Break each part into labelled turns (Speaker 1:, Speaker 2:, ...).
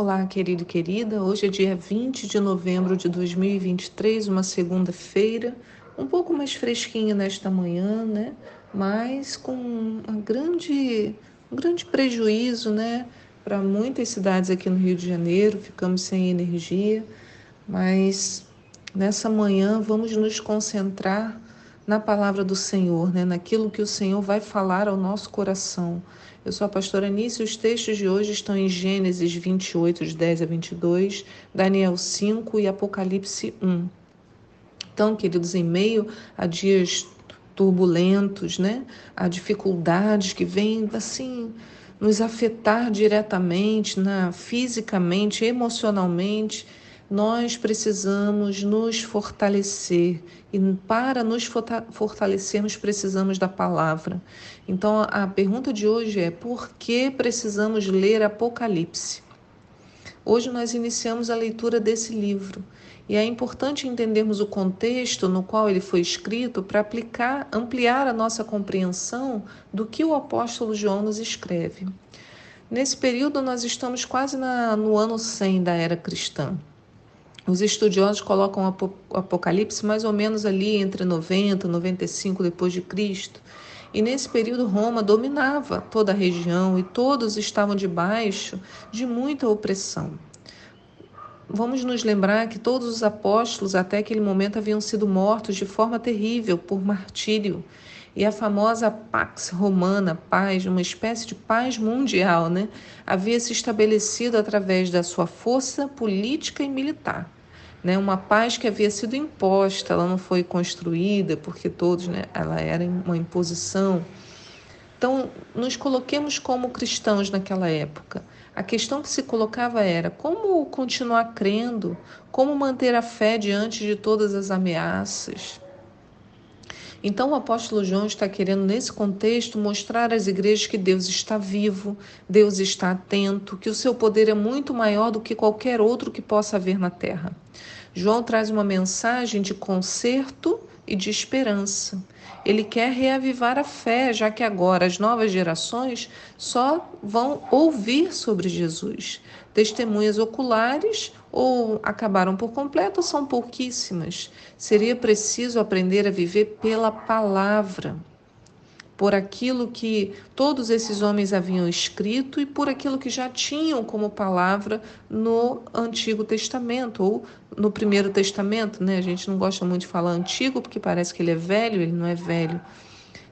Speaker 1: Olá, querido e querida. Hoje é dia 20 de novembro de 2023, uma segunda-feira, um pouco mais fresquinha nesta manhã, né? Mas com um grande, um grande prejuízo, né? Para muitas cidades aqui no Rio de Janeiro, ficamos sem energia, mas nessa manhã vamos nos concentrar na palavra do Senhor, né? naquilo que o Senhor vai falar ao nosso coração. Eu sou a pastora Anice e os textos de hoje estão em Gênesis 28, de 10 a 22, Daniel 5 e Apocalipse 1. Então, queridos, em meio a dias turbulentos, né? A dificuldades que vêm assim nos afetar diretamente, na fisicamente, emocionalmente, nós precisamos nos fortalecer e para nos fortalecermos precisamos da palavra. Então a pergunta de hoje é: por que precisamos ler Apocalipse? Hoje nós iniciamos a leitura desse livro e é importante entendermos o contexto no qual ele foi escrito para aplicar, ampliar a nossa compreensão do que o apóstolo João nos escreve. Nesse período nós estamos quase na, no ano 100 da era cristã. Os estudiosos colocam o Apocalipse mais ou menos ali entre 90 e 95 depois de Cristo. E nesse período Roma dominava toda a região e todos estavam debaixo de muita opressão. Vamos nos lembrar que todos os apóstolos até aquele momento haviam sido mortos de forma terrível por martírio. E a famosa Pax Romana, paz, uma espécie de paz mundial, né, havia se estabelecido através da sua força política e militar né, uma paz que havia sido imposta, ela não foi construída porque todos, né, ela era uma imposição. Então, nos coloquemos como cristãos naquela época. A questão que se colocava era como continuar crendo, como manter a fé diante de todas as ameaças. Então, o apóstolo João está querendo, nesse contexto, mostrar às igrejas que Deus está vivo, Deus está atento, que o seu poder é muito maior do que qualquer outro que possa haver na terra. João traz uma mensagem de conserto e de esperança. Ele quer reavivar a fé, já que agora as novas gerações só vão ouvir sobre Jesus. Testemunhas oculares ou acabaram por completo ou são pouquíssimas. Seria preciso aprender a viver pela palavra por aquilo que todos esses homens haviam escrito e por aquilo que já tinham como palavra no Antigo Testamento ou no Primeiro Testamento, né? A gente não gosta muito de falar antigo porque parece que ele é velho, ele não é velho.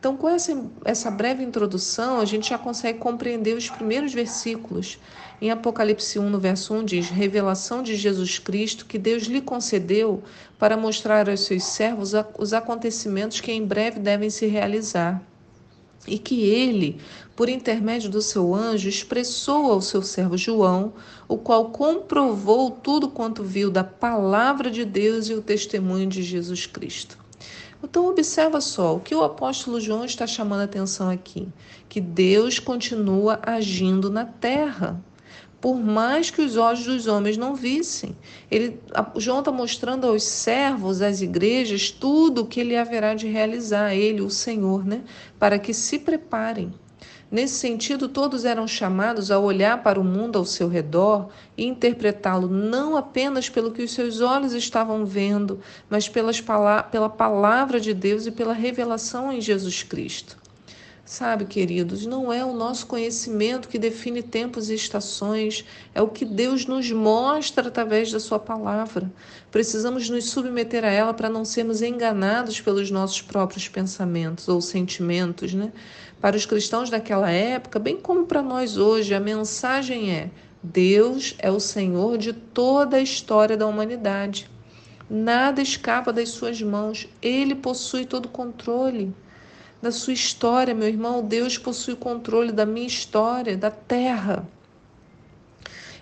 Speaker 1: Então, com essa, essa breve introdução, a gente já consegue compreender os primeiros versículos. Em Apocalipse 1, no verso 1, diz: Revelação de Jesus Cristo que Deus lhe concedeu para mostrar aos seus servos os acontecimentos que em breve devem se realizar e que ele, por intermédio do seu anjo, expressou ao seu servo João, o qual comprovou tudo quanto viu da palavra de Deus e o testemunho de Jesus Cristo. Então, observa só o que o apóstolo João está chamando a atenção aqui: que Deus continua agindo na terra por mais que os olhos dos homens não vissem. Ele, João está mostrando aos servos, às igrejas, tudo o que ele haverá de realizar, ele, o Senhor, né? para que se preparem. Nesse sentido, todos eram chamados a olhar para o mundo ao seu redor e interpretá-lo não apenas pelo que os seus olhos estavam vendo, mas pelas, pela palavra de Deus e pela revelação em Jesus Cristo. Sabe, queridos, não é o nosso conhecimento que define tempos e estações, é o que Deus nos mostra através da Sua palavra. Precisamos nos submeter a ela para não sermos enganados pelos nossos próprios pensamentos ou sentimentos, né? Para os cristãos daquela época, bem como para nós hoje, a mensagem é: Deus é o Senhor de toda a história da humanidade. Nada escapa das suas mãos, ele possui todo o controle da sua história, meu irmão. Deus possui o controle da minha história, da terra.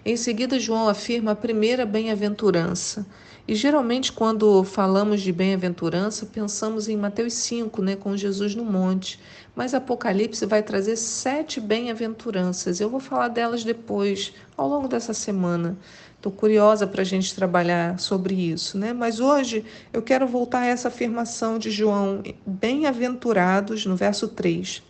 Speaker 1: Em seguida, João afirma a primeira bem-aventurança. E geralmente, quando falamos de bem-aventurança, pensamos em Mateus 5, né, com Jesus no monte. Mas Apocalipse vai trazer sete bem-aventuranças. Eu vou falar delas depois, ao longo dessa semana. Estou curiosa para a gente trabalhar sobre isso, né? Mas hoje eu quero voltar a essa afirmação de João, bem-aventurados, no verso 3.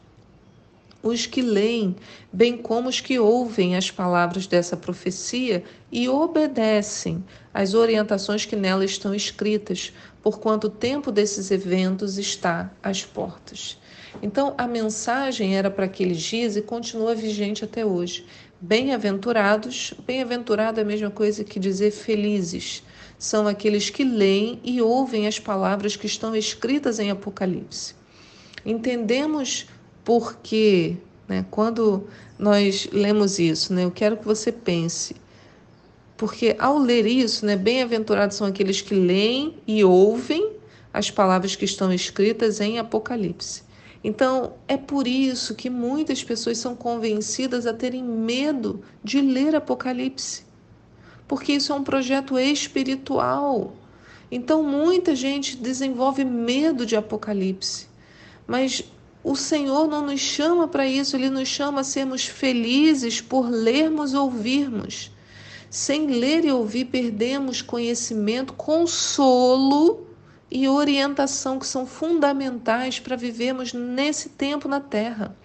Speaker 1: Os que leem, bem como os que ouvem as palavras dessa profecia e obedecem às orientações que nela estão escritas, porquanto o tempo desses eventos está às portas. Então, a mensagem era para aqueles dias e continua vigente até hoje. Bem-aventurados, bem-aventurado é a mesma coisa que dizer felizes, são aqueles que leem e ouvem as palavras que estão escritas em Apocalipse. Entendemos porque, né, quando nós lemos isso, né, eu quero que você pense, porque ao ler isso, né, bem-aventurados são aqueles que leem e ouvem as palavras que estão escritas em Apocalipse. Então, é por isso que muitas pessoas são convencidas a terem medo de ler Apocalipse, porque isso é um projeto espiritual. Então, muita gente desenvolve medo de Apocalipse, mas o Senhor não nos chama para isso, Ele nos chama a sermos felizes por lermos ouvirmos. Sem ler e ouvir, perdemos conhecimento, consolo e orientação que são fundamentais para vivermos nesse tempo na Terra.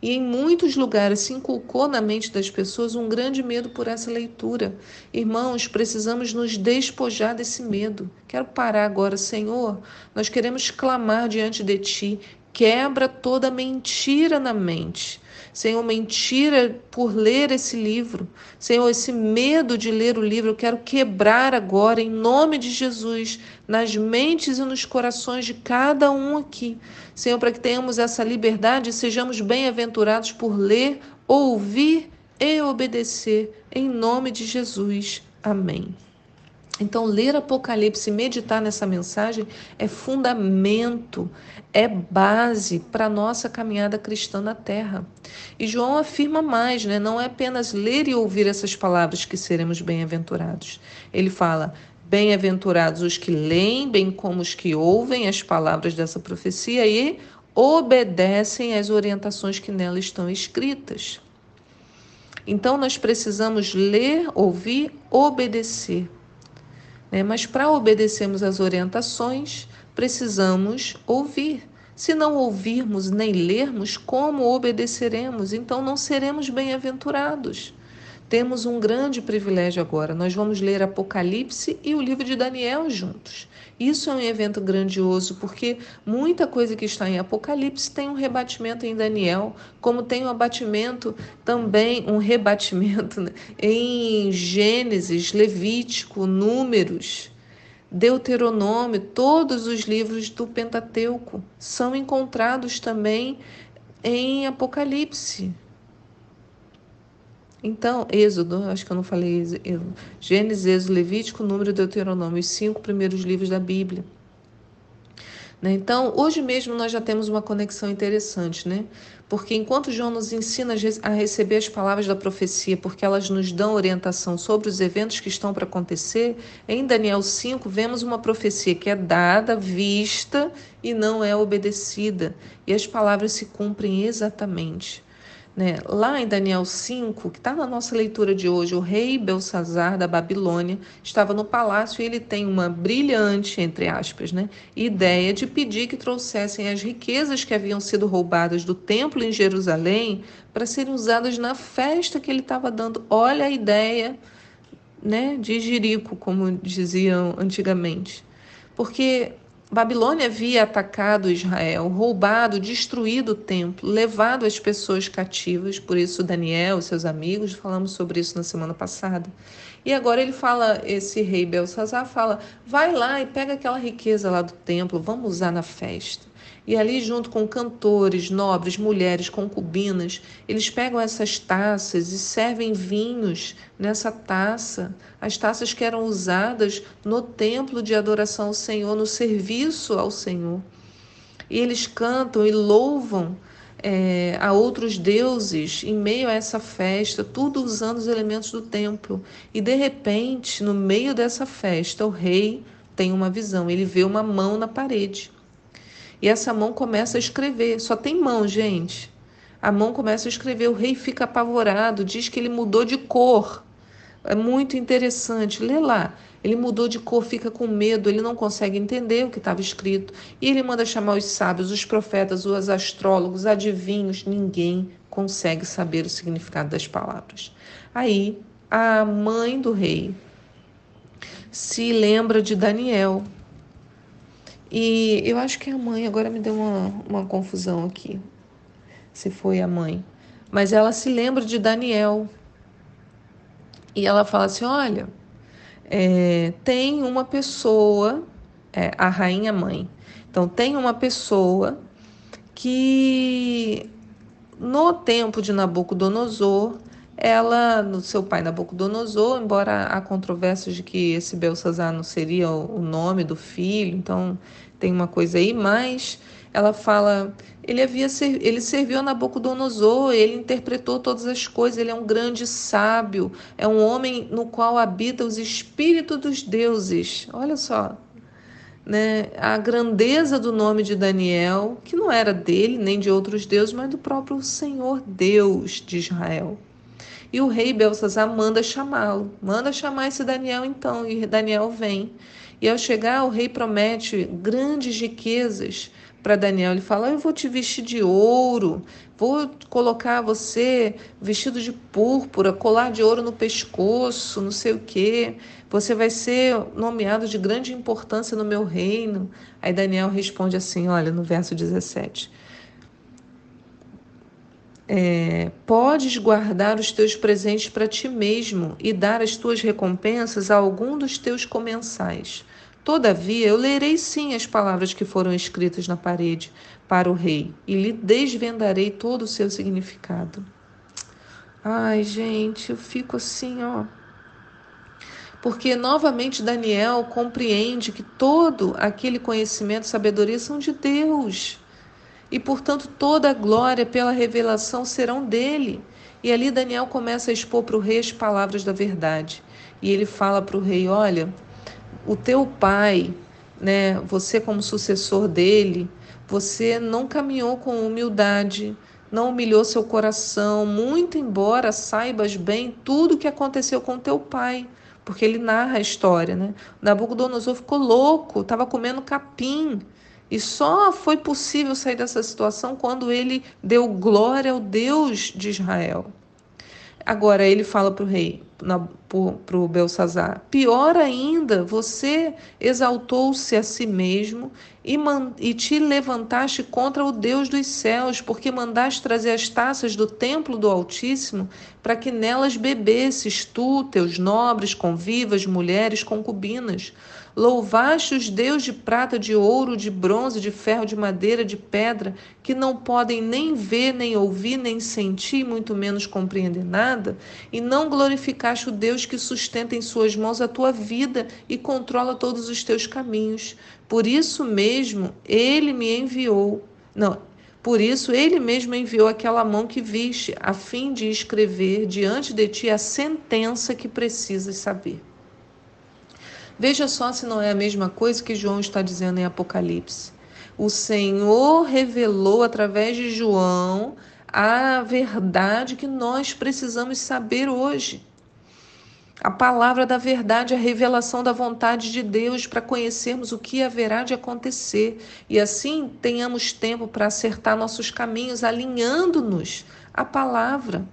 Speaker 1: E em muitos lugares se inculcou na mente das pessoas um grande medo por essa leitura. Irmãos, precisamos nos despojar desse medo. Quero parar agora, Senhor. Nós queremos clamar diante de Ti. Quebra toda mentira na mente Senhor, mentira por ler esse livro. Senhor, esse medo de ler o livro, eu quero quebrar agora, em nome de Jesus, nas mentes e nos corações de cada um aqui. Senhor, para que tenhamos essa liberdade e sejamos bem-aventurados por ler, ouvir e obedecer, em nome de Jesus. Amém. Então, ler Apocalipse e meditar nessa mensagem é fundamento, é base para a nossa caminhada cristã na terra. E João afirma mais, né? não é apenas ler e ouvir essas palavras que seremos bem-aventurados. Ele fala: bem-aventurados os que leem, bem como os que ouvem as palavras dessa profecia e obedecem às orientações que nela estão escritas. Então, nós precisamos ler, ouvir, obedecer né? Mas para obedecermos às orientações, precisamos ouvir. Se não ouvirmos nem lermos, como obedeceremos? Então não seremos bem-aventurados. Temos um grande privilégio agora. Nós vamos ler Apocalipse e o livro de Daniel juntos. Isso é um evento grandioso, porque muita coisa que está em Apocalipse tem um rebatimento em Daniel, como tem um abatimento também, um rebatimento né, em Gênesis, Levítico, Números. Deuteronômio, todos os livros do Pentateuco são encontrados também em Apocalipse. Então, Êxodo, acho que eu não falei Êxodo, Gênesis, Êxodo, Levítico, Número Deuteronômio, os cinco primeiros livros da Bíblia. Né? Então, hoje mesmo nós já temos uma conexão interessante, né? Porque enquanto João nos ensina a receber as palavras da profecia, porque elas nos dão orientação sobre os eventos que estão para acontecer, em Daniel 5 vemos uma profecia que é dada, vista e não é obedecida. E as palavras se cumprem exatamente. Né? Lá em Daniel 5, que está na nossa leitura de hoje, o rei Belsazar da Babilônia estava no palácio e ele tem uma brilhante, entre aspas, né, ideia de pedir que trouxessem as riquezas que haviam sido roubadas do templo em Jerusalém para serem usadas na festa que ele estava dando. Olha a ideia né, de Jerico, como diziam antigamente. Porque Babilônia havia atacado Israel, roubado, destruído o templo, levado as pessoas cativas, por isso Daniel e seus amigos, falamos sobre isso na semana passada. E agora ele fala, esse rei Belsazar fala: vai lá e pega aquela riqueza lá do templo, vamos usar na festa. E ali, junto com cantores, nobres, mulheres, concubinas, eles pegam essas taças e servem vinhos nessa taça, as taças que eram usadas no templo de adoração ao Senhor, no serviço ao Senhor. E eles cantam e louvam é, a outros deuses em meio a essa festa, tudo usando os elementos do templo. E de repente, no meio dessa festa, o rei tem uma visão, ele vê uma mão na parede. E essa mão começa a escrever. Só tem mão, gente. A mão começa a escrever. O rei fica apavorado, diz que ele mudou de cor. É muito interessante. Lê lá. Ele mudou de cor, fica com medo, ele não consegue entender o que estava escrito. E ele manda chamar os sábios, os profetas, os astrólogos, adivinhos. Ninguém consegue saber o significado das palavras. Aí a mãe do rei se lembra de Daniel. E eu acho que é a mãe, agora me deu uma, uma confusão aqui, se foi a mãe. Mas ela se lembra de Daniel. E ela fala assim: olha, é, tem uma pessoa, é, a rainha mãe. Então, tem uma pessoa que no tempo de Nabucodonosor ela, no seu pai Nabucodonosor, embora há controvérsias de que esse Belsazar não seria o nome do filho, então tem uma coisa aí, mas ela fala, ele havia ele serviu a Nabucodonosor, ele interpretou todas as coisas, ele é um grande sábio, é um homem no qual habita os espíritos dos deuses. Olha só, né, a grandeza do nome de Daniel, que não era dele nem de outros deuses, mas do próprio Senhor Deus de Israel. E o rei Belsazar manda chamá-lo. Manda chamar esse Daniel então. E Daniel vem. E ao chegar, o rei promete grandes riquezas para Daniel. Ele fala: Eu vou te vestir de ouro, vou colocar você vestido de púrpura, colar de ouro no pescoço, não sei o quê. Você vai ser nomeado de grande importância no meu reino. Aí Daniel responde assim: Olha, no verso 17 é, podes guardar os teus presentes para ti mesmo e dar as tuas recompensas a algum dos teus comensais. Todavia, eu lerei sim as palavras que foram escritas na parede para o rei e lhe desvendarei todo o seu significado. Ai, gente, eu fico assim, ó. Porque novamente Daniel compreende que todo aquele conhecimento e sabedoria são de Deus e, portanto, toda a glória pela revelação serão dele. E ali Daniel começa a expor para o rei as palavras da verdade. E ele fala para o rei: Olha, o teu pai, né, você como sucessor dele, você não caminhou com humildade, não humilhou seu coração, muito embora saibas bem tudo o que aconteceu com teu pai, porque ele narra a história, né? Nabucodonosor ficou louco, estava comendo capim, e só foi possível sair dessa situação quando ele deu glória ao Deus de Israel. Agora ele fala para o rei, para o Belsazar: pior ainda, você exaltou-se a si mesmo e, e te levantaste contra o Deus dos céus, porque mandaste trazer as taças do templo do Altíssimo para que nelas bebesses tu, teus nobres, convivas, mulheres, concubinas. Louvaste os deus de prata, de ouro, de bronze, de ferro, de madeira, de pedra, que não podem nem ver, nem ouvir, nem sentir, muito menos compreender nada, e não glorificaste o Deus que sustenta em suas mãos a tua vida e controla todos os teus caminhos. Por isso mesmo ele me enviou. Não, por isso ele mesmo enviou aquela mão que viste, a fim de escrever diante de ti a sentença que precisas saber. Veja só se não é a mesma coisa que João está dizendo em Apocalipse. O Senhor revelou através de João a verdade que nós precisamos saber hoje. A palavra da verdade, a revelação da vontade de Deus para conhecermos o que haverá de acontecer e assim tenhamos tempo para acertar nossos caminhos, alinhando-nos à palavra.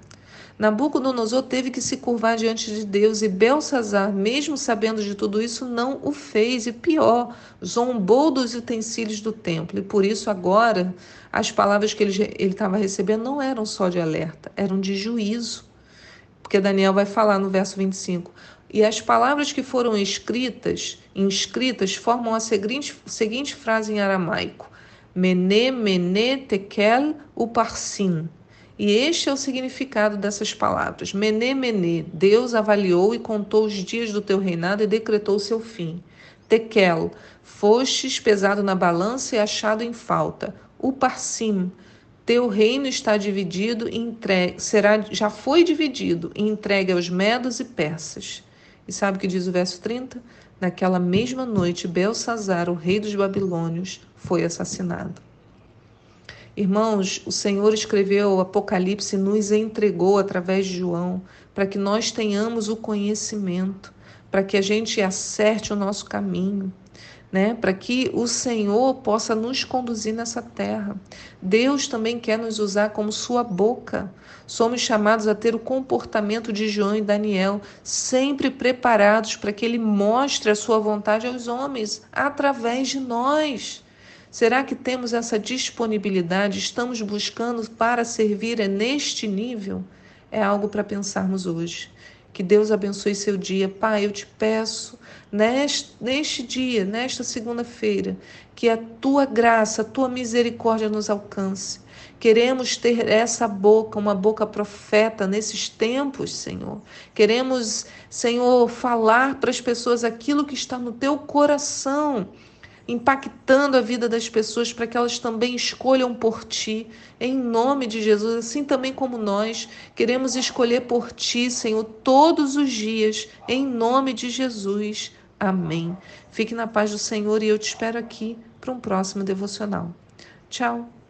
Speaker 1: Nabucodonosor teve que se curvar diante de Deus e Belsazar, mesmo sabendo de tudo isso, não o fez. E pior, zombou dos utensílios do templo. E por isso, agora, as palavras que ele estava recebendo não eram só de alerta, eram de juízo. Porque Daniel vai falar no verso 25. E as palavras que foram escritas, inscritas, formam a seguinte, seguinte frase em aramaico: Mene, mene, tekel, uparsin e este é o significado dessas palavras. Mene, mene, Deus avaliou e contou os dias do teu reinado e decretou o seu fim. Tekel, fostes pesado na balança e achado em falta. Uparsim, teu reino está dividido e entregue, será, já foi dividido e entregue aos medos e persas. E sabe o que diz o verso 30? Naquela mesma noite, Belsazar, o rei dos babilônios, foi assassinado. Irmãos, o Senhor escreveu o Apocalipse e nos entregou através de João para que nós tenhamos o conhecimento, para que a gente acerte o nosso caminho. Né, para que o Senhor possa nos conduzir nessa terra. Deus também quer nos usar como sua boca. Somos chamados a ter o comportamento de João e Daniel, sempre preparados para que ele mostre a sua vontade aos homens através de nós. Será que temos essa disponibilidade? Estamos buscando para servir é neste nível? É algo para pensarmos hoje. Que Deus abençoe seu dia. Pai, eu te peço, neste, neste dia, nesta segunda-feira, que a tua graça, a tua misericórdia nos alcance. Queremos ter essa boca, uma boca profeta nesses tempos, Senhor. Queremos, Senhor, falar para as pessoas aquilo que está no teu coração impactando a vida das pessoas para que elas também escolham por ti, em nome de Jesus, assim também como nós queremos escolher por ti, Senhor, todos os dias, em nome de Jesus. Amém. Fique na paz do Senhor e eu te espero aqui para um próximo devocional. Tchau.